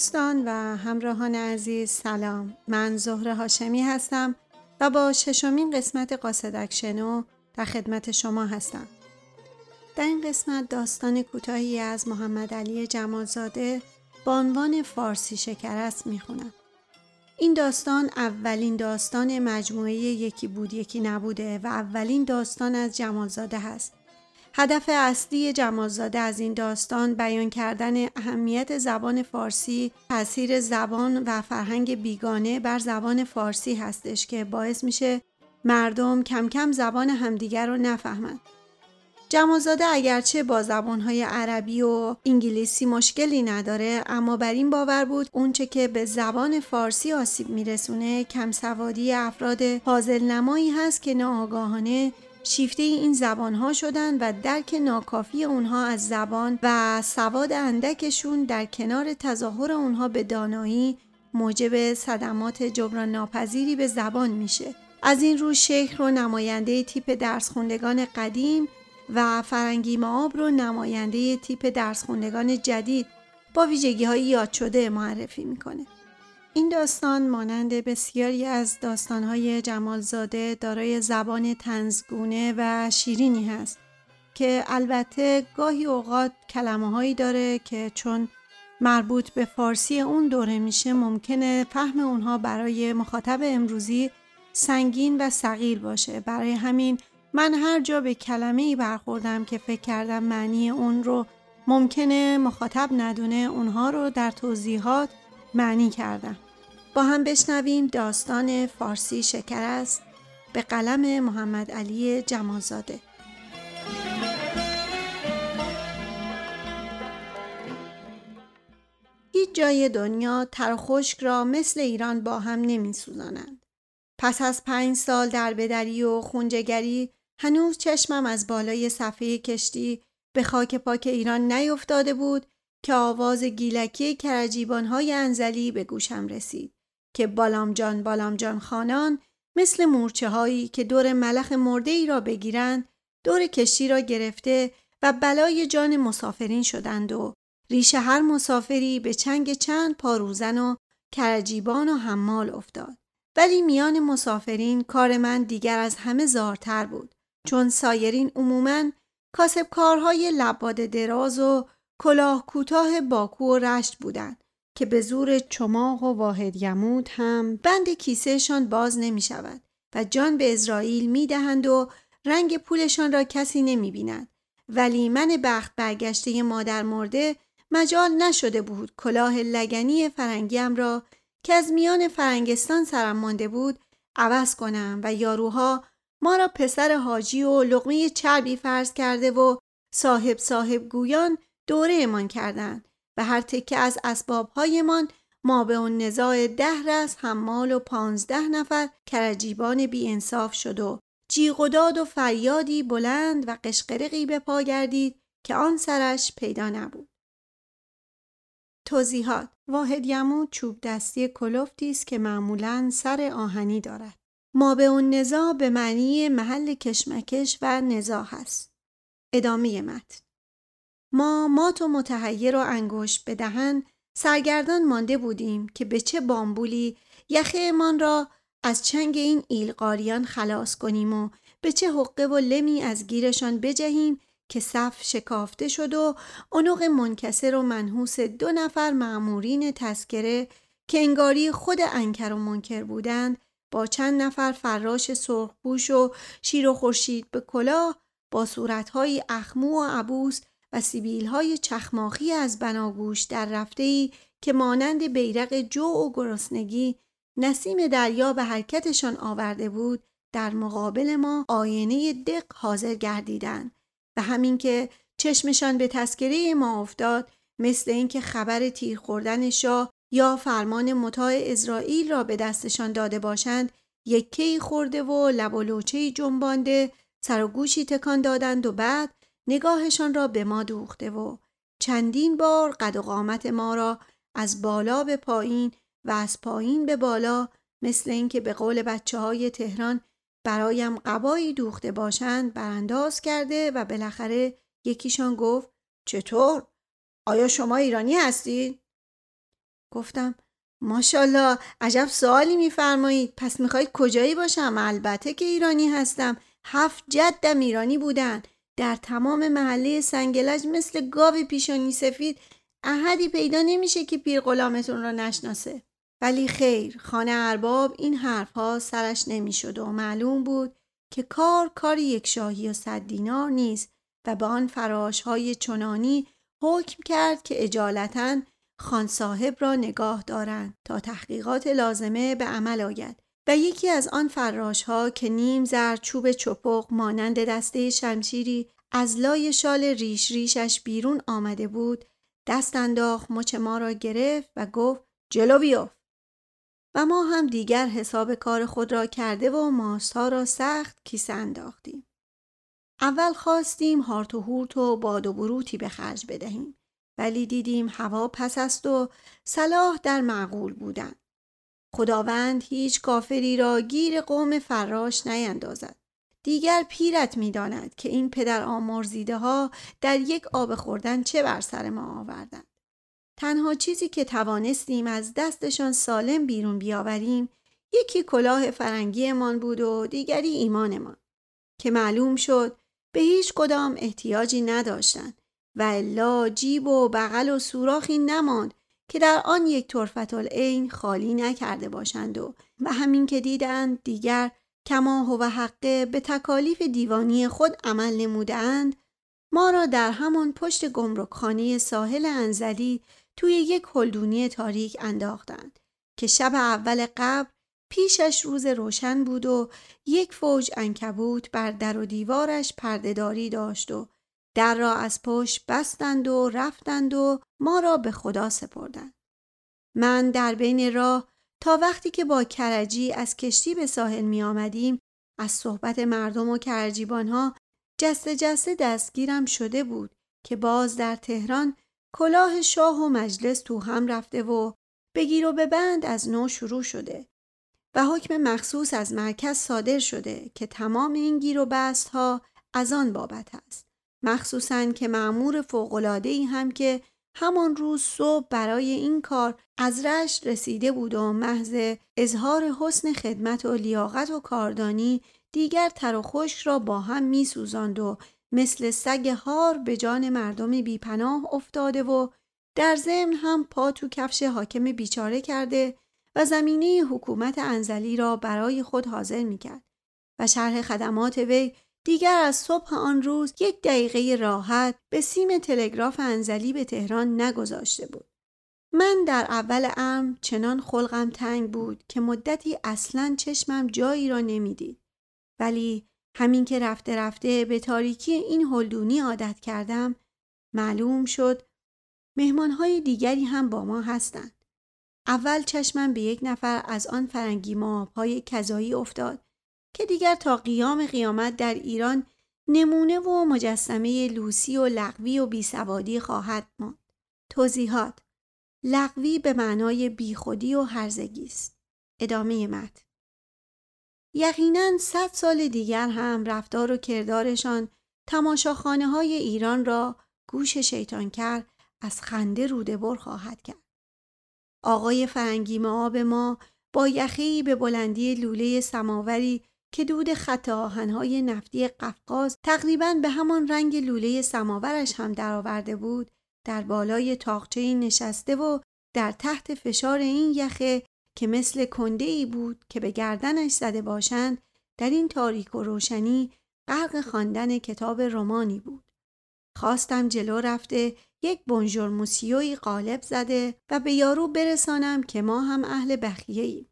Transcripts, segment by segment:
دوستان و همراهان عزیز سلام. من زهره هاشمی هستم و با ششمین قسمت قاصدک شنو در خدمت شما هستم. در این قسمت داستان کوتاهی از محمد علی جمالزاده با عنوان فارسی شکرست می‌خونم. این داستان اولین داستان مجموعه یکی بود یکی نبوده و اولین داستان از جمالزاده هست. هدف اصلی جمالزاده از این داستان بیان کردن اهمیت زبان فارسی، تاثیر زبان و فرهنگ بیگانه بر زبان فارسی هستش که باعث میشه مردم کم کم زبان همدیگر رو نفهمند. جمالزاده اگرچه با زبانهای عربی و انگلیسی مشکلی نداره اما بر این باور بود اونچه که به زبان فارسی آسیب میرسونه کم سوادی افراد حاضل نمایی هست که ناآگاهانه شیفته این زبان ها شدن و درک ناکافی اونها از زبان و سواد اندکشون در کنار تظاهر اونها به دانایی موجب صدمات جبران ناپذیری به زبان میشه. از این رو شیخ رو نماینده تیپ درس خوندگان قدیم و فرنگی معاب رو نماینده تیپ درس خوندگان جدید با ویژگی های یاد شده معرفی می‌کنه. این داستان مانند بسیاری از داستانهای جمالزاده دارای زبان تنزگونه و شیرینی هست که البته گاهی اوقات کلمه هایی داره که چون مربوط به فارسی اون دوره میشه ممکنه فهم اونها برای مخاطب امروزی سنگین و سقیل باشه برای همین من هر جا به کلمه ای برخوردم که فکر کردم معنی اون رو ممکنه مخاطب ندونه اونها رو در توضیحات معنی کردم. هم بشنویم داستان فارسی شکر است به قلم محمد علی جمازاده هیچ جای دنیا تر خشک را مثل ایران با هم نمی سوزانند. پس از پنج سال در بدری و خونجگری هنوز چشمم از بالای صفحه کشتی به خاک پاک ایران نیفتاده بود که آواز گیلکی های انزلی به گوشم رسید که بالام جان بالام جان خانان مثل مورچه هایی که دور ملخ مرده ای را بگیرند دور کشتی را گرفته و بلای جان مسافرین شدند و ریش هر مسافری به چنگ چند پاروزن و کرجیبان و حمال افتاد. ولی میان مسافرین کار من دیگر از همه زارتر بود چون سایرین عموماً کاسبکارهای لباد دراز و کلاه کوتاه باکو و رشت بودند. که به زور چماق و واحد یمود هم بند کیسهشان باز نمی شود و جان به اسرائیل می دهند و رنگ پولشان را کسی نمی بیند. ولی من بخت برگشته مادر مرده مجال نشده بود کلاه لگنی فرنگیم را که از میان فرنگستان سرم مانده بود عوض کنم و یاروها ما را پسر حاجی و لغمه چربی فرض کرده و صاحب صاحب گویان دوره امان کردند و هر تکه از اسبابهایمان ما به اون نزاع ده رس حمال و پانزده نفر کرجیبان بی انصاف شد و جیغ و داد و فریادی بلند و قشقرقی به پا گردید که آن سرش پیدا نبود. توضیحات واحد یمو چوب دستی کلفتی است که معمولا سر آهنی دارد. ما به اون نزاع به معنی محل کشمکش و نزاع هست. ادامه متن ما مات و متحیر و انگشت به دهن سرگردان مانده بودیم که به چه بامبولی یخهمان را از چنگ این ایلقاریان خلاص کنیم و به چه حقه و لمی از گیرشان بجهیم که صف شکافته شد و عنق منکسر و منحوس دو نفر معمورین تسکره که انگاری خود انکر و منکر بودند با چند نفر فراش سرخپوش و شیر و خورشید به کلاه با صورتهایی اخمو و عبوس و سیبیل های چخماخی از بناگوش در رفته ای که مانند بیرق جو و گرسنگی نسیم دریا به حرکتشان آورده بود در مقابل ما آینه دق حاضر گردیدند و همین که چشمشان به تسکره ما افتاد مثل اینکه خبر تیر خوردن شاه یا فرمان مطاع اسرائیل را به دستشان داده باشند یکی خورده و لب و لوچه جنبانده سر و گوشی تکان دادند و بعد نگاهشان را به ما دوخته و چندین بار قد و قامت ما را از بالا به پایین و از پایین به بالا مثل اینکه به قول بچه های تهران برایم قبایی دوخته باشند برانداز کرده و بالاخره یکیشان گفت چطور؟ آیا شما ایرانی هستید؟ گفتم ماشاءالله عجب سوالی میفرمایید پس می‌خواید کجایی باشم البته که ایرانی هستم هفت جدم ایرانی بودن در تمام محله سنگلج مثل گاو پیشانی سفید احدی پیدا نمیشه که پیر غلامتون را نشناسه. ولی خیر خانه ارباب این حرفها سرش نمی‌شد و معلوم بود که کار کار یک شاهی و صد دینار نیست و به آن فراش های چنانی حکم کرد که اجالتا خان صاحب را نگاه دارند تا تحقیقات لازمه به عمل آید. و یکی از آن فراش ها که نیم زر چوب چپق مانند دسته شمشیری از لای شال ریش ریشش بیرون آمده بود دست انداخت مچ ما را گرفت و گفت جلو بیفت و ما هم دیگر حساب کار خود را کرده و ماستها را سخت کیسه انداختیم. اول خواستیم هارت و هورت و باد و بروتی به خرج بدهیم ولی دیدیم هوا پس است و صلاح در معقول بودن. خداوند هیچ کافری را گیر قوم فراش نیندازد. دیگر پیرت می‌داند که این پدر آمرزیده ها در یک آب خوردن چه بر سر ما آوردند. تنها چیزی که توانستیم از دستشان سالم بیرون بیاوریم یکی کلاه فرنگیمان بود و دیگری ایمانمان که معلوم شد به هیچ کدام احتیاجی نداشتند و الا جیب و بغل و سوراخی نماند که در آن یک طرفت العین خالی نکرده باشند و و همین که دیدند دیگر کما و حقه به تکالیف دیوانی خود عمل نمودند ما را در همان پشت گمرکخانه ساحل انزلی توی یک هلدونی تاریک انداختند که شب اول قبل پیشش روز روشن بود و یک فوج انکبوت بر در و دیوارش پردهداری داشت و در را از پشت بستند و رفتند و ما را به خدا سپردند. من در بین راه تا وقتی که با کرجی از کشتی به ساحل می آمدیم از صحبت مردم و کرجیبان ها جسته جسته دستگیرم شده بود که باز در تهران کلاه شاه و مجلس تو هم رفته و بگیر و ببند از نو شروع شده و حکم مخصوص از مرکز صادر شده که تمام این گیر و بست ها از آن بابت است مخصوصا که معمور ای هم که همان روز صبح برای این کار از رشت رسیده بود و محض اظهار حسن خدمت و لیاقت و کاردانی دیگر تر و خشک را با هم می و مثل سگ هار به جان مردم بیپناه افتاده و در ضمن هم پا تو کفش حاکم بیچاره کرده و زمینه حکومت انزلی را برای خود حاضر می کرد و شرح خدمات وی دیگر از صبح آن روز یک دقیقه راحت به سیم تلگراف انزلی به تهران نگذاشته بود. من در اول امر چنان خلقم تنگ بود که مدتی اصلا چشمم جایی را نمی‌دید. ولی همین که رفته رفته به تاریکی این هلدونی عادت کردم معلوم شد مهمانهای دیگری هم با ما هستند. اول چشمم به یک نفر از آن فرنگی های کذایی افتاد که دیگر تا قیام قیامت در ایران نمونه و مجسمه لوسی و لغوی و بیسوادی خواهد ماند. توضیحات لغوی به معنای بیخودی و هرزگی است. ادامه متن یقینا صد سال دیگر هم رفتار و کردارشان تماشاخانه های ایران را گوش شیطان کرد از خنده روده بر خواهد کرد. آقای فرنگی آب ما با یخی به بلندی لوله سماوری که دود خط آهنهای نفتی قفقاز تقریبا به همان رنگ لوله سماورش هم درآورده بود در بالای تاقچه نشسته و در تحت فشار این یخه که مثل کنده ای بود که به گردنش زده باشند در این تاریک و روشنی غرق خواندن کتاب رومانی بود. خواستم جلو رفته یک بونژور موسیوی قالب زده و به یارو برسانم که ما هم اهل بخیه ایم.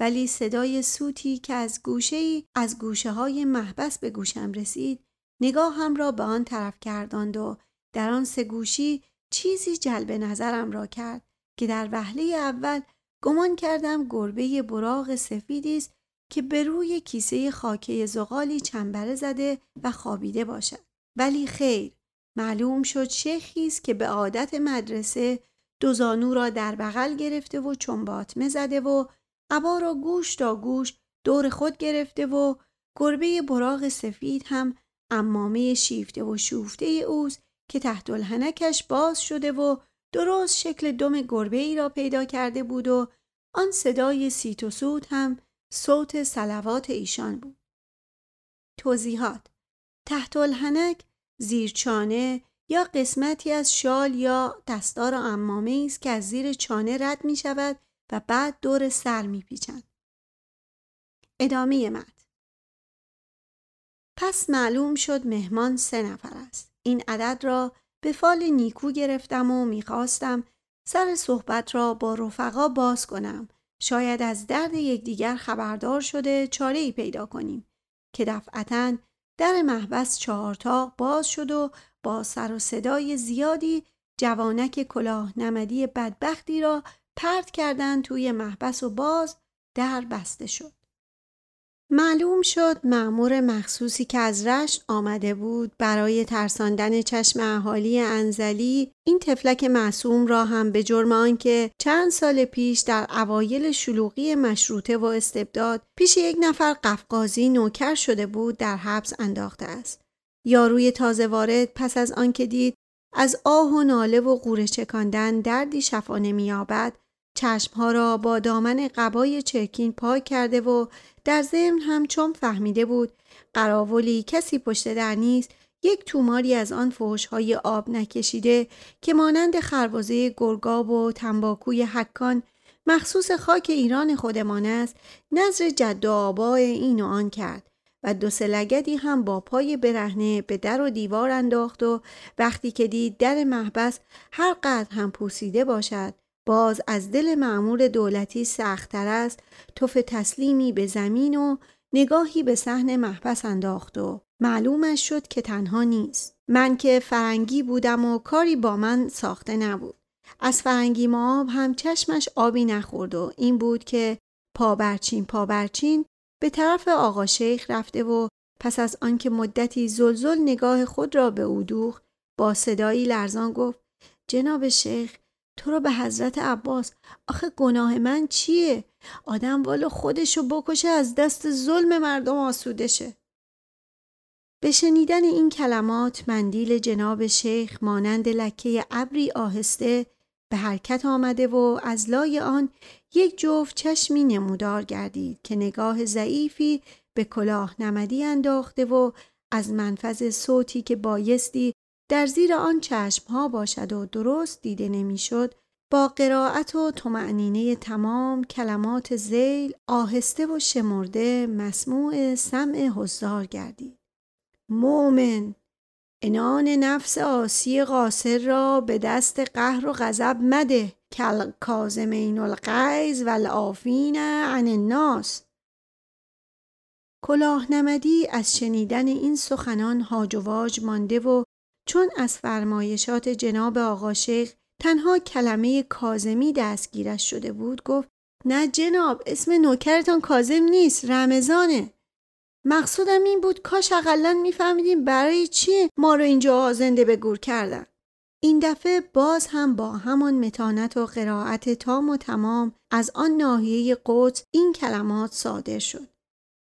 ولی صدای سوتی که از گوشه ای از گوشه های محبس به گوشم رسید نگاهم را به آن طرف کرداند و در آن سه گوشی چیزی جلب نظرم را کرد که در وهله اول گمان کردم گربه براغ سفیدی است که به روی کیسه خاکه زغالی چنبره زده و خوابیده باشد. ولی خیر معلوم شد شیخی است که به عادت مدرسه دو زانو را در بغل گرفته و چنباتمه زده و عبا را گوش تا گوش دور خود گرفته و گربه براغ سفید هم امامه شیفته و شوفته اوست که تحت الحنکش باز شده و درست شکل دم گربه ای را پیدا کرده بود و آن صدای سیت و سود هم صوت سلوات ایشان بود. توضیحات تحت الحنک زیرچانه یا قسمتی از شال یا دستار امامه است که از زیر چانه رد می شود و بعد دور سر می پیچند. ادامه مد پس معلوم شد مهمان سه نفر است. این عدد را به فال نیکو گرفتم و می‌خواستم سر صحبت را با رفقا باز کنم. شاید از درد یکدیگر خبردار شده چاره ای پیدا کنیم که دفعتا در محبس چهارتاق باز شد و با سر و صدای زیادی جوانک کلاه نمدی بدبختی را پرت کردند توی محبس و باز در بسته شد. معلوم شد معمور مخصوصی که از رشت آمده بود برای ترساندن چشم اهالی انزلی این تفلک معصوم را هم به جرم آنکه چند سال پیش در اوایل شلوغی مشروطه و استبداد پیش یک نفر قفقازی نوکر شده بود در حبس انداخته است یاروی تازه وارد پس از آنکه دید از آه و ناله و قوره چکاندن دردی شفا نمییابد چشمها را با دامن قبای چرکین پاک کرده و در ضمن هم چون فهمیده بود قراولی کسی پشت در نیست یک توماری از آن های آب نکشیده که مانند خروازه گرگاب و تنباکوی حکان مخصوص خاک ایران خودمان است نظر جد و آبای این و آن کرد و دو سلگدی هم با پای برهنه به در و دیوار انداخت و وقتی که دید در محبس هر قدر هم پوسیده باشد باز از دل معمور دولتی سختتر است توف تسلیمی به زمین و نگاهی به صحن محبس انداخت و معلومش شد که تنها نیست. من که فرنگی بودم و کاری با من ساخته نبود. از فرنگی هم چشمش آبی نخورد و این بود که پابرچین پابرچین به طرف آقا شیخ رفته و پس از آنکه مدتی زلزل نگاه خود را به او دوخت با صدایی لرزان گفت جناب شیخ تو رو به حضرت عباس آخه گناه من چیه؟ آدم والا خودشو بکشه از دست ظلم مردم آسوده شه. به شنیدن این کلمات مندیل جناب شیخ مانند لکه ابری آهسته به حرکت آمده و از لای آن یک جفت چشمی نمودار گردید که نگاه ضعیفی به کلاه نمدی انداخته و از منفذ صوتی که بایستی در زیر آن چشم ها باشد و درست دیده نمی‌شد با قرائت و تمعنینه تمام کلمات زیل آهسته و شمرده مسموع سمع حضار گردید. مومن انان نفس آسی قاصر را به دست قهر و غضب مده کل کازمین القیز و العافین عن الناس کلاه نمدی از شنیدن این سخنان هاج و مانده و چون از فرمایشات جناب آقا شیخ تنها کلمه کازمی دستگیرش شده بود گفت نه جناب اسم نوکرتان کازم نیست رمزانه مقصودم این بود کاش اقلا میفهمیدیم برای چی ما رو اینجا زنده به گور کردن. این دفعه باز هم با همان متانت و قرائت تام و تمام از آن ناحیه قدس این کلمات صادر شد.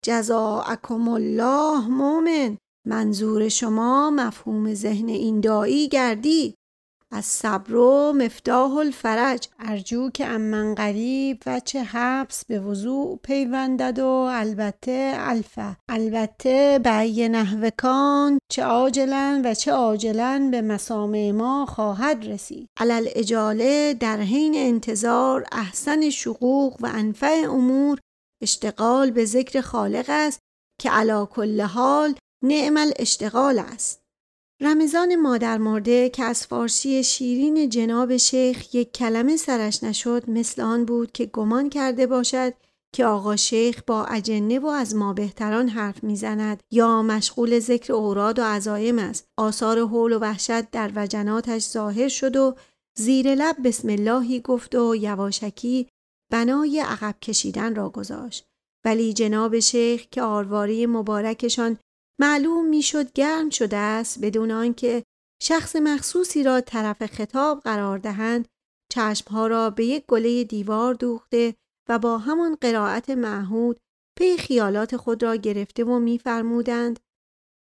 جزاءکم الله مومن منظور شما مفهوم ذهن این دایی گردی. از صبر و مفتاح الفرج. ارجو که امن قریب و چه حبس به وضوع پیوندد و البته الفه البته به نحوکان چه عاجلا و چه عاجلا به مسامع ما خواهد رسید. علل اجاله در حین انتظار احسن شقوق و انفع امور. اشتغال به ذکر خالق است که علا کل حال نعم اشتغال است. رمضان مادر مرده که از فارسی شیرین جناب شیخ یک کلمه سرش نشد مثل آن بود که گمان کرده باشد که آقا شیخ با اجنه و از ما بهتران حرف می‌زند یا مشغول ذکر اوراد و عزایم است آثار حول و وحشت در وجناتش ظاهر شد و زیر لب بسم اللهی گفت و یواشکی بنای عقب کشیدن را گذاشت ولی جناب شیخ که آرواری مبارکشان معلوم می‌شد گرم شده است بدون آنکه شخص مخصوصی را طرف خطاب قرار دهند. چشمها را به یک گله دیوار دوخته و با همان قرائت معهود پی خیالات خود را گرفته و میفرمودند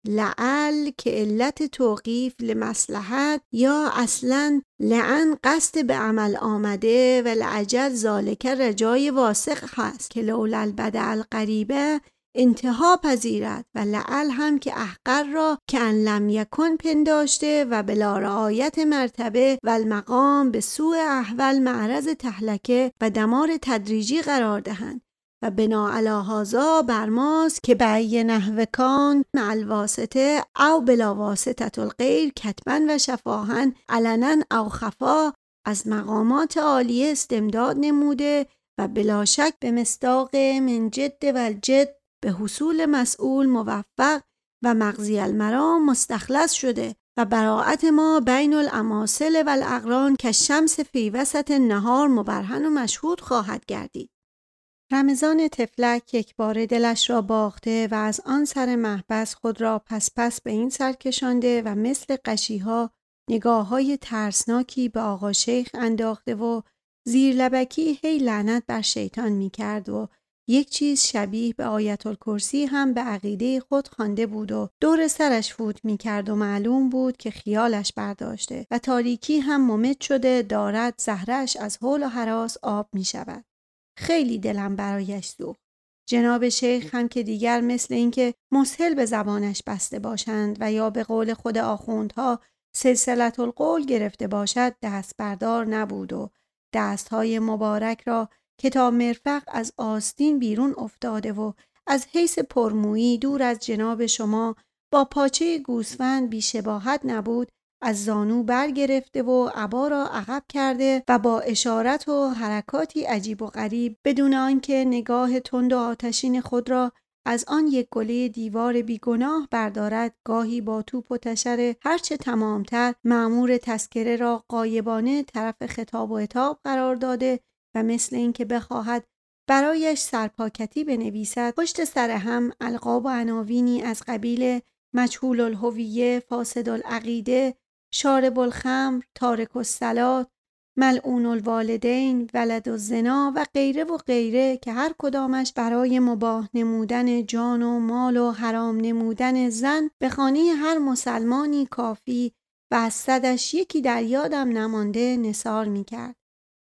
لعل که علت توقیف لمصلحت یا اصلا لعن قصد به عمل آمده و لعجل ذالک رجای واسق هست که لولا البدع القریبه انتها پذیرد و لعل هم که احقر را که ان لم یکن پنداشته و بلا رعایت مرتبه و المقام به سوء احول معرض تهلکه و دمار تدریجی قرار دهند و بنا علاهازا بر ماست که به نحو کان مع الواسطه او بلا واسطه الغیر کتبا و شفاهن علنا او خفا از مقامات عالیه استمداد نموده و بلا شک به مصداق من جد و الجد به حصول مسئول موفق و مغزی المرام مستخلص شده و براعت ما بین الاماثل و الاقران که شمس فی وسط نهار مبرهن و مشهود خواهد گردید. رمضان تفلک یک بار دلش را باخته و از آن سر محبس خود را پس پس به این سر کشانده و مثل قشیها نگاه های ترسناکی به آقا شیخ انداخته و زیر لبکی هی لعنت بر شیطان می کرد و یک چیز شبیه به آیت الکرسی هم به عقیده خود خوانده بود و دور سرش فوت می کرد و معلوم بود که خیالش برداشته و تاریکی هم ممت شده دارد زهرش از حول و حراس آب می شود. خیلی دلم برایش سوخت. جناب شیخ هم که دیگر مثل اینکه مسهل به زبانش بسته باشند و یا به قول خود آخوندها سلسلت القول گرفته باشد دست بردار نبود و دستهای مبارک را کتاب مرفق از آستین بیرون افتاده و از حیث پرمویی دور از جناب شما با پاچه گوسفند بیشباهت نبود از زانو برگرفته و عبا را عقب کرده و با اشارت و حرکاتی عجیب و غریب بدون آنکه نگاه تند و آتشین خود را از آن یک گله دیوار بیگناه بردارد گاهی با توپ و تشر هرچه تمامتر معمور تسکره را قایبانه طرف خطاب و اتاب قرار داده و مثل اینکه بخواهد برایش سرپاکتی بنویسد پشت سر هم القاب و عناوینی از قبیل مجهول الهویه فاسد العقیده شارب الخمر تارک الصلات ملعون الوالدین ولد الزنا و غیره و غیره که هر کدامش برای مباه نمودن جان و مال و حرام نمودن زن به خانه هر مسلمانی کافی و از صدش یکی در یادم نمانده نصار می کرد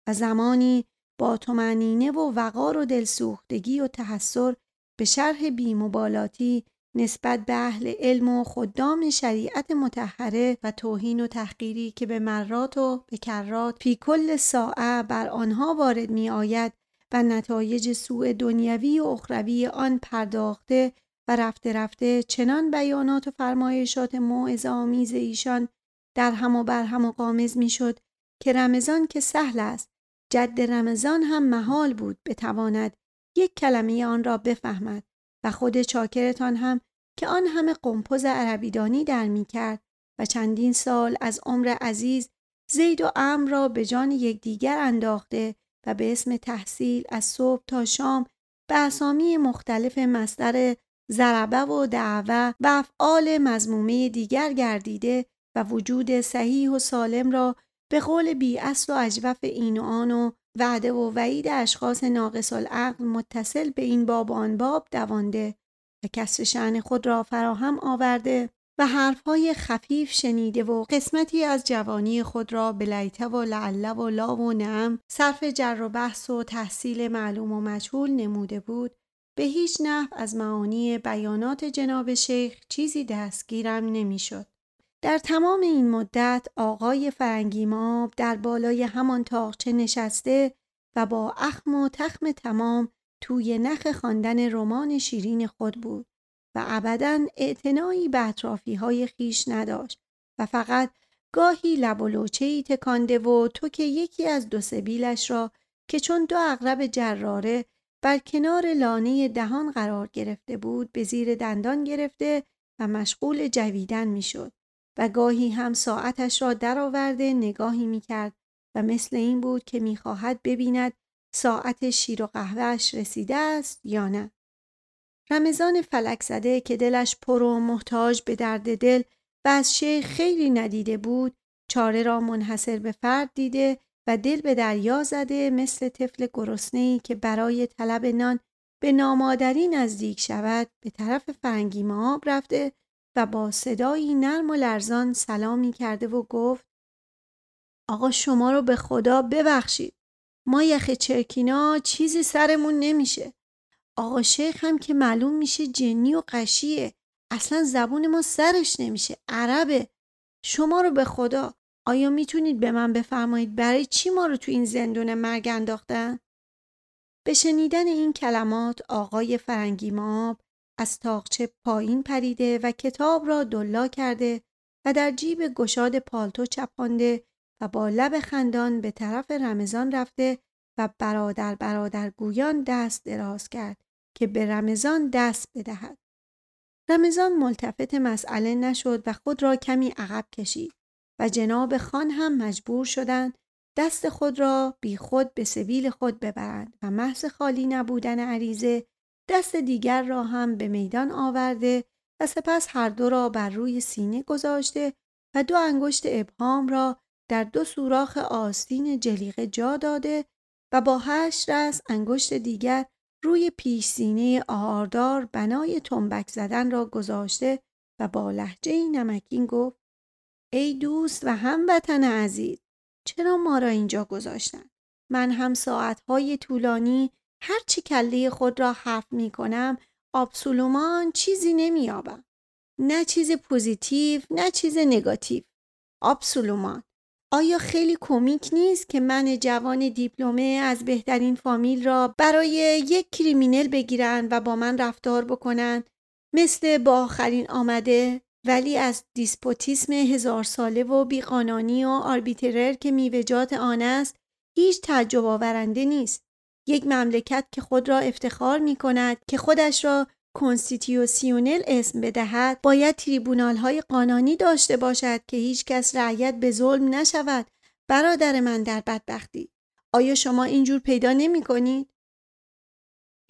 و زمانی با تمنینه و وقار و دلسوختگی و تحسر به شرح بیمبالاتی نسبت به اهل علم و خدام شریعت متحره و توهین و تحقیری که به مرات و به کرات فی کل ساعه بر آنها وارد می آید و نتایج سوء دنیوی و اخروی آن پرداخته و رفته رفته چنان بیانات و فرمایشات موعظه آمیز ایشان در هم و بر هم و قامز می شد که رمضان که سهل است جد رمضان هم محال بود بتواند یک کلمه آن را بفهمد و خود چاکرتان هم که آن همه قمپز عربیدانی در می کرد و چندین سال از عمر عزیز زید و ام را به جان یکدیگر انداخته و به اسم تحصیل از صبح تا شام به اسامی مختلف مصدر ضربه و دعوه و افعال مزمومه دیگر گردیده و وجود صحیح و سالم را به قول بی اصل و اجوف این و آن و وعده و وعید اشخاص ناقص العقل متصل به این باب و آن باب دوانده و کسر شعن خود را فراهم آورده و حرفهای خفیف شنیده و قسمتی از جوانی خود را به لیته و لعله و لا و نعم صرف جر و بحث و تحصیل معلوم و مجهول نموده بود به هیچ نحو از معانی بیانات جناب شیخ چیزی دستگیرم نمی‌شد. در تمام این مدت آقای فرنگی ماب در بالای همان تاقچه نشسته و با اخم و تخم تمام توی نخ خواندن رمان شیرین خود بود و ابدا اعتنایی به اطرافی های خیش نداشت و فقط گاهی لب و تکانده و تو که یکی از دو سبیلش را که چون دو اغرب جراره بر کنار لانه دهان قرار گرفته بود به زیر دندان گرفته و مشغول جویدن می‌شد. و گاهی هم ساعتش را درآورده نگاهی می‌کرد و مثل این بود که می‌خواهد ببیند ساعت شیر و قهوهش رسیده است یا نه. رمضان فلک زده که دلش پر و محتاج به درد دل و از شیخ خیلی ندیده بود چاره را منحصر به فرد دیده و دل به دریا زده مثل طفل گرسنه‌ای که برای طلب نان به نامادری نزدیک شود به طرف فرنگی ماب رفته با صدایی نرم و لرزان سلامی کرده و گفت آقا شما رو به خدا ببخشید. ما یخ چرکینا چیزی سرمون نمیشه. آقا شیخ هم که معلوم میشه جنی و قشیه. اصلا زبون ما سرش نمیشه. عربه. شما رو به خدا. آیا می‌تونید به من بفرمایید برای چی ما رو تو این زندون مرگ انداختن؟ به شنیدن این کلمات آقای فرنگی ماب از تاقچه پایین پریده و کتاب را دلا کرده و در جیب گشاد پالتو چپانده و با لب خندان به طرف رمضان رفته و برادر برادر گویان دست دراز کرد که به رمضان دست بدهد. رمضان ملتفت مسئله نشد و خود را کمی عقب کشید و جناب خان هم مجبور شدند دست خود را بی خود به سبیل خود ببرند و محض خالی نبودن عریضه دست دیگر را هم به میدان آورده و سپس هر دو را بر روی سینه گذاشته و دو انگشت ابهام را در دو سوراخ آستین جلیقه جا داده و با هشت رس انگشت دیگر روی پیش سینه آهاردار بنای تنبک زدن را گذاشته و با لحجه نمکین گفت ای دوست و هموطن عزیز چرا ما را اینجا گذاشتن؟ من هم ساعتهای طولانی هرچی کله خود را حفر می کنم absolument چیزی نمیابم. نه چیز positif نه چیز négatif. absolument آیا خیلی comique نیست که من جوان دیپلمه از بهترین فامیل را برای یک criminel بگیرند و با من رفتار بکنند مثل با آخرین آمده ولی از despotisme هزار ساله و بیقانانی و arbitraire که میوه‌جات آن است هیچ تعجب آورنده نیست یک مملکت که خود را افتخار می کند که خودش را constitutionnel اسم بدهد باید tribunal های قانانی داشته باشد که هیچ کس رعیت به ظلم نشود برادر من در بدبختی آیا شما اینجور پیدا نمی کنید؟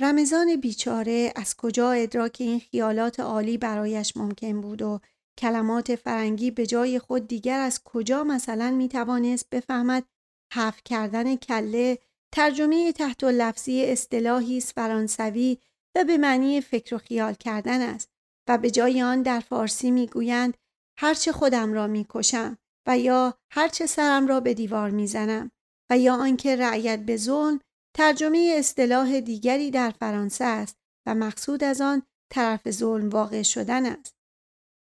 رمضان بیچاره از کجا ادراک این خیالات عالی برایش ممکن بود و کلمات فرنگی به جای خود دیگر از کجا مثلا می توانست بفهمد حف کردن کله ترجمه تحت لفظی اصطلاحی است فرانسوی و به معنی فکر و خیال کردن است و به جای آن در فارسی می‌گویند هرچه خودم را می‌کشم و یا هرچه سرم را به دیوار می‌زنم و یا آنکه رعیت به ظلم ترجمه اصطلاح دیگری در فرانسه است و مقصود از آن طرف ظلم واقع شدن است.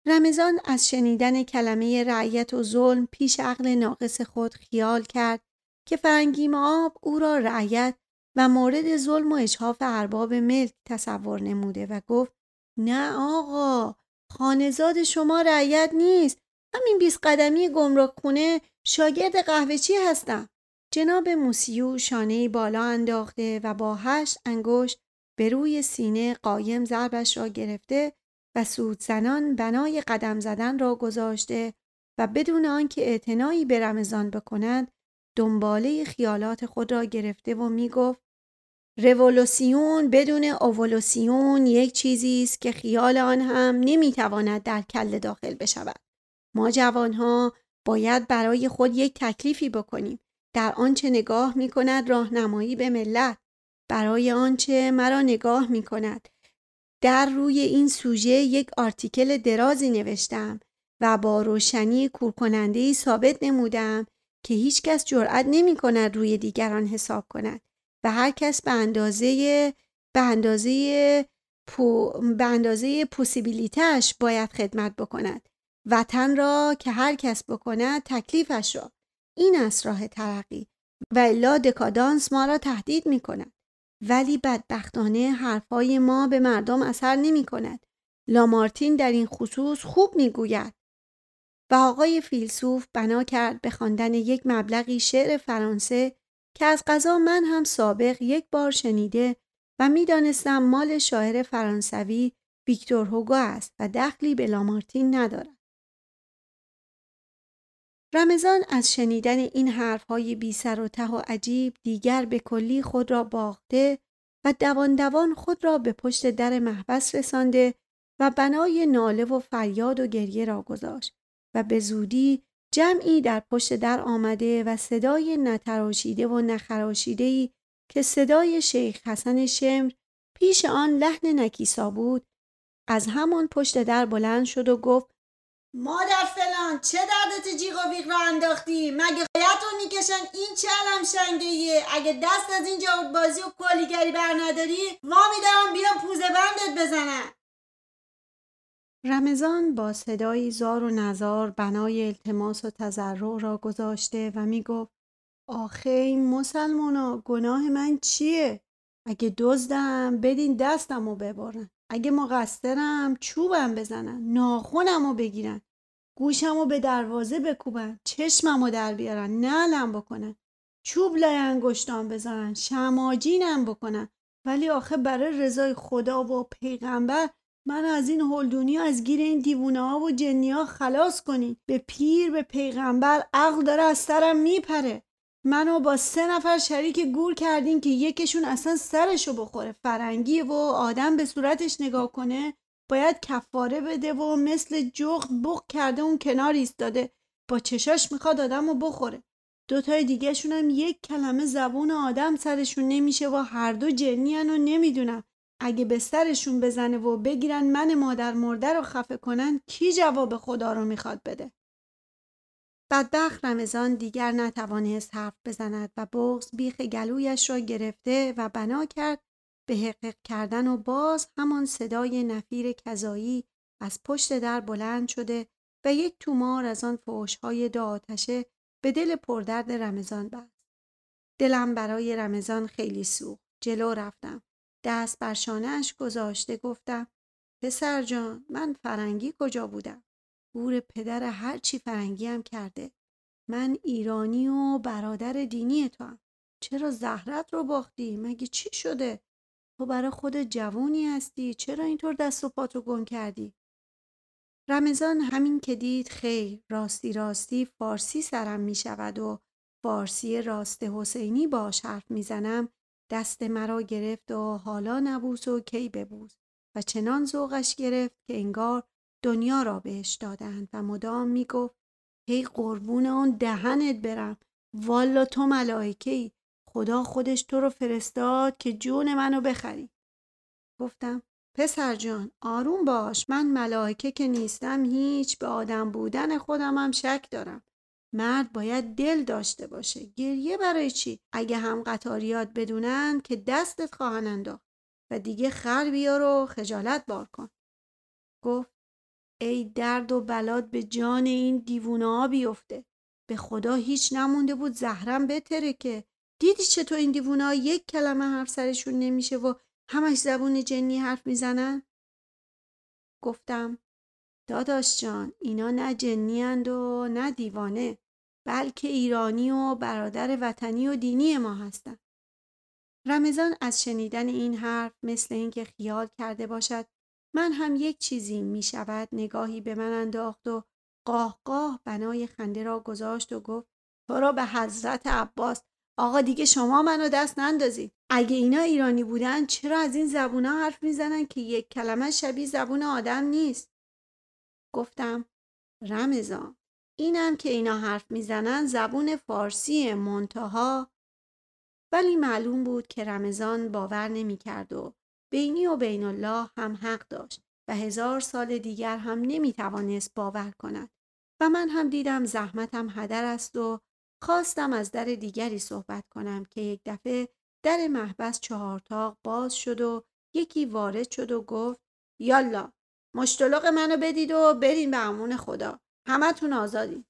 رمضان از شنیدن کلمه رعیت و ظلم پیش عقل ناقص خود خیال کرد که فرنگی آب او را رعیت و مورد ظلم و اجحاف ارباب ملک تصور نموده و گفت نه آقا خانزاد شما رعیت نیست. همین بیست قدمی گمرک خونه شاگرد قهوهچی هستم جناب موسیو شانه بالا انداخته و با هشت انگشت به روی سینه قایم ضربش را گرفته و سودزنان بنای قدم زدن را گذاشته و بدون آنکه اعتنایی به رمضان بکند دنباله خیالات خود را گرفته و می گفت رولوسیون بدون اولوسیون یک چیزی است که خیال آن هم نمی‌تواند در کل داخل بشود. ما جوانها باید برای خود یک تکلیفی بکنیم. در آنچه نگاه می کند راهنمایی به ملت. برای آنچه مرا نگاه می کند در روی این سوژه یک آرتیکل درازی نوشتم و با روشنی کورکننده ثابت نمودم که هیچکس جرأت نمی کند روی دیگران حساب کند و هر کس به اندازه به اندازه پو، به اندازه پوسیبیلیتش باید خدمت بکند وطن را که هر کس بکند تکلیفش را. این است راه ترقی و الا دکادانس ما را تهدید می کند ولی بدبختانه حرفای ما به مردم اثر نمی کند لامارتین در این خصوص خوب می گوید و آقای فیلسوف بنا کرد به خواندن یک مبلغی شعر فرانسه که از قضا من هم سابق یک بار شنیده و می‌دانستم مال شاعر فرانسوی ویکتور هوگو است و دخلی به لامارتین ندارد. رمضان از شنیدن این حرفهای بی سر و ته و عجیب دیگر به کلی خود را باخته و دوان دوان خود را به پشت در محبس رسانده و بنای ناله و فریاد و گریه را گذاشت و به زودی جمعی در پشت در آمده و صدای نتراشیده و نخراشیده ای که صدای شیخ حسن شمر پیش آن لحن نکیسا بود از همان پشت در بلند شد و گفت مادر فلان چه دردت جیغ و ویغ را انداختی؟ مگه قایت رو می‌کشن؟ این چه علم شنگه اگه دست از این جاود بازی و کلیگری بر نداری میدارم بیام پوزه بندت بزنم. رمضان با صدایی زار و نزار بنای التماس و تضرع را گذاشته و می‌گفت آخه این مسلمونا گناه من چیه؟ اگه دزدم بدین دستم رو ببرن اگه مقصرم چوبم بزنن ناخونم رو بگیرن گوشم رو به دروازه بکوبن چشمم رو در بیارن نلم بکنن چوب لای انگشتان بزنن شماجینم بکنن ولی آخه برای رضای خدا و پیغمبر من از این هلدونی از گیر این دیوونه ها و جنی ها خلاص کنی. به پیر به پیغمبر عقل داره از سرم میپره. منو با سه نفر شریک گور کردین که یکشون اصلا سرشو بخوره. فرنگی و آدم به صورتش نگاه کنه باید کفاره بده و مثل جغ بخ کرده اون کنار ایستاده. با چشاش می‌خواد آدم رو بخوره. دوتای دیگه هم یک کلمه زبون آدم سرشون نمیشه و هر دو جنی و نمی‌دونم. اگه به سرشون بزنه و بگیرن من مادر مرده رو خفه کنن کی جواب خدا رو می‌خواد بده بدبخت رمضان دیگر نتوانست حرف بزند و بغز بیخ گلویش را گرفته و بنا کرد به حقق کردن و باز همان صدای نفیر کذایی از پشت در بلند شده و یک تومار از آن فوشهای دو آتشه به دل پردرد رمضان بست. دلم برای رمضان خیلی سوخت. جلو رفتم. دست بر شانهاش گذاشته گفتم پسر جان من فرنگی کجا بودم؟ گور پدر هر چی فرنگی هم کرده. من ایرانی و برادر دینی تو هم. چرا زهرت رو باختی؟ مگه چی شده؟ تو برای خود جوونی هستی چرا اینطور دست و پاتو گم کردی؟ رمضان همین که دید خیر راستی راستی فارسی سرم می شود و فارسی راست حسینی باش حرف می‌زنم دست مرا گرفت و حالا نبوس و کی ببوس و چنان ذوقش گرفت که انگار دنیا را بهش دادند و مدام می‌گفت هی قربون آن دهنت برم. والا تو ملائکه ای خدا خودش تو رو فرستاد که جون منو بخری. گفتم پسر جان آروم باش. من ملائکه که نیستم هیچ به آدم بودن خودم هم شک دارم. مرد باید دل داشته باشه. گریه برای چی؟ اگه هم قطاریات بدونن که دستت خواهن انداخت و دیگه خر بیار و خجالت بار کن. گفت ای درد و بلاد به جان این دیوونه ها بیفته. به خدا هیچ نمونده بود زهرم بتره که. دیدی چطور این دیوونه ها یک کلمه حرف سرشون نمیشه و همش زبون جنی حرف می‌زنن؟ گفتم داداش جان اینا نه جنی و نه دیوانه. بلکه ایرانی و برادر وطنی و دینی ما هستند. رمضان از شنیدن این حرف مثل اینکه خیال کرده باشد من هم یک چیزی می شود نگاهی به من انداخت و قاه قاه بنای خنده را گذاشت و گفت تو را به حضرت عباس آقا دیگه شما منو دست نندازید اگه اینا ایرانی بودن چرا از این زبونا حرف می‌زنن که یک کلمه شبیه زبون آدم نیست گفتم رمضان اینم که اینا حرف می‌زنن زبون فارسی منتها. ولی معلوم بود که رمضان باور نمی‌کرد و بینی و بین الله هم حق داشت و هزار سال دیگر هم نمی‌توانست باور کند و من هم دیدم زحمتم هدر است و خواستم از در دیگری صحبت کنم که یک دفعه در محبس چهارتاق باز شد و یکی وارد شد و گفت یالا مشتلق منو بدید و برین به امون خدا. همتون آزادی.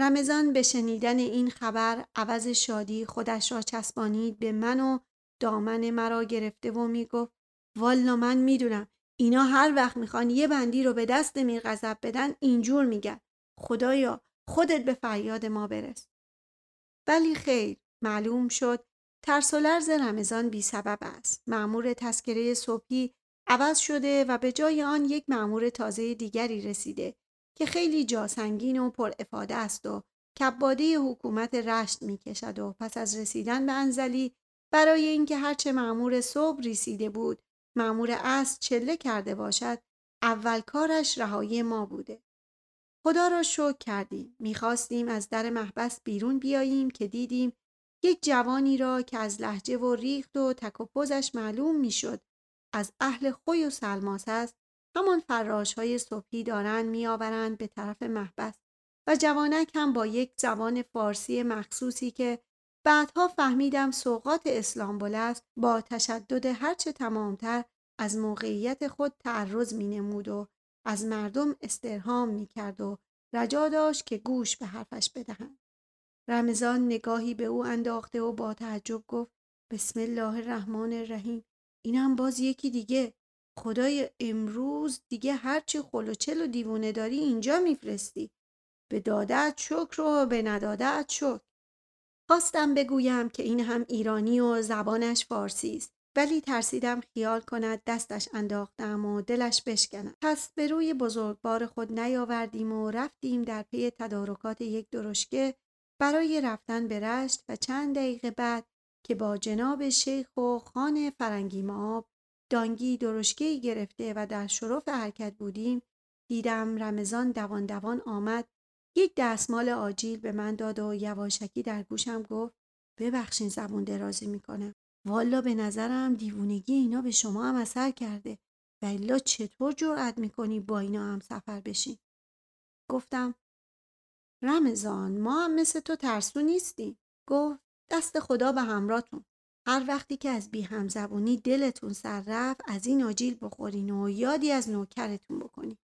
رمضان به شنیدن این خبر عوض شادی خودش را چسبانید به من و دامن مرا گرفته و می‌گفت والا من می‌دونم اینا هر وقت می‌خوان یه بندی رو به دست میر بدن اینجور میگن. خدایا خودت به فریاد ما برس. ولی خیر معلوم شد ترس و لرز رمضان بی سبب است. معمور تسکره صبحی عوض شده و به جای آن یک معمور تازه دیگری رسیده. که خیلی جاسنگین و پر افاده است و کباده حکومت رشت می کشد و پس از رسیدن به انزلی برای اینکه هرچه معمور صبح رسیده بود معمور اصل چله کرده باشد اول کارش رهایی ما بوده. خدا را شکر کردیم. می‌خواستیم از در محبس بیرون بیاییم که دیدیم یک جوانی را که از لحجه و ریخت و تک و معلوم می‌شد از اهل خوی و سلماس است همان فراش های صبحی دارند میآورند به طرف محبس و جوانک هم با یک زبان فارسی مخصوصی که بعدها فهمیدم سوقات اسلامبول است با تشدد هرچه تمامتر از موقعیت خود تعرض می نمود و از مردم استرهام می کرد و رجا داشت که گوش به حرفش بدهند. رمضان نگاهی به او انداخته و با تعجب گفت بسم الله الرحمن الرحیم اینم باز یکی دیگه خدای امروز دیگه هرچی خلوچل و دیوونه داری اینجا میفرستی. به دادت شکر و به ندادت شکر. خواستم بگویم که این هم ایرانی و زبانش فارسی است. ولی ترسیدم خیال کند دستش انداختم و دلش بشکند. پس به روی بزرگبار خود نیاوردیم و رفتیم در پی تدارکات یک درشکه برای رفتن به رشت و چند دقیقه بعد که با جناب شیخ و خان فرنگی معاب دانگی درشکه گرفته و در شرف حرکت بودیم دیدم رمضان دوان دوان آمد. یک دستمال آجیل به من داد و یواشکی در گوشم گفت ببخشین زبون درازی می‌کنم والا به نظرم دیوونگی اینا به شما هم اثر کرده. و الا چطور جرأت می‌کنی با اینا هم سفر بشین؟ گفتم رمضان ما هم مثل تو ترسو نیستیم. گفت دست خدا به همراهتون. هر وقتی که از بی همزبونی دلتون سر رفت از این آجیل بخورین و یادی از نوکرتون بکنین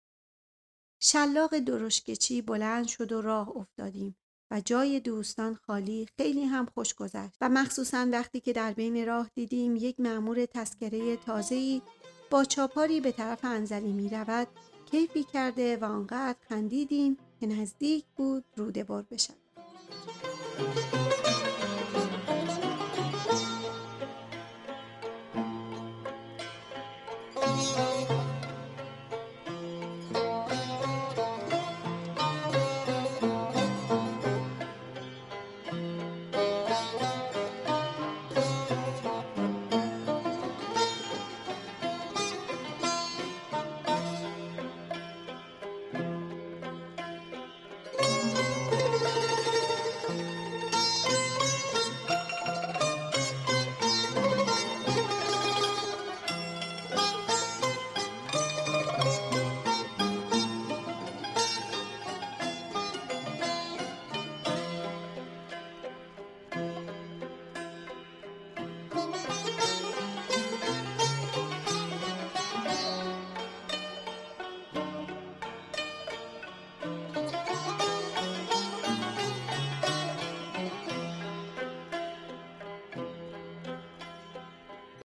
شلاق درشکچی بلند شد و راه افتادیم و جای دوستان خالی خیلی هم خوش گذشت و مخصوصا وقتی که در بین راه دیدیم یک مأمور تسکره تازه‌ای با چاپاری به طرف انزلی می رود کیفی کرده و آنقدر خندیدیم که نزدیک بود روده بر بشد.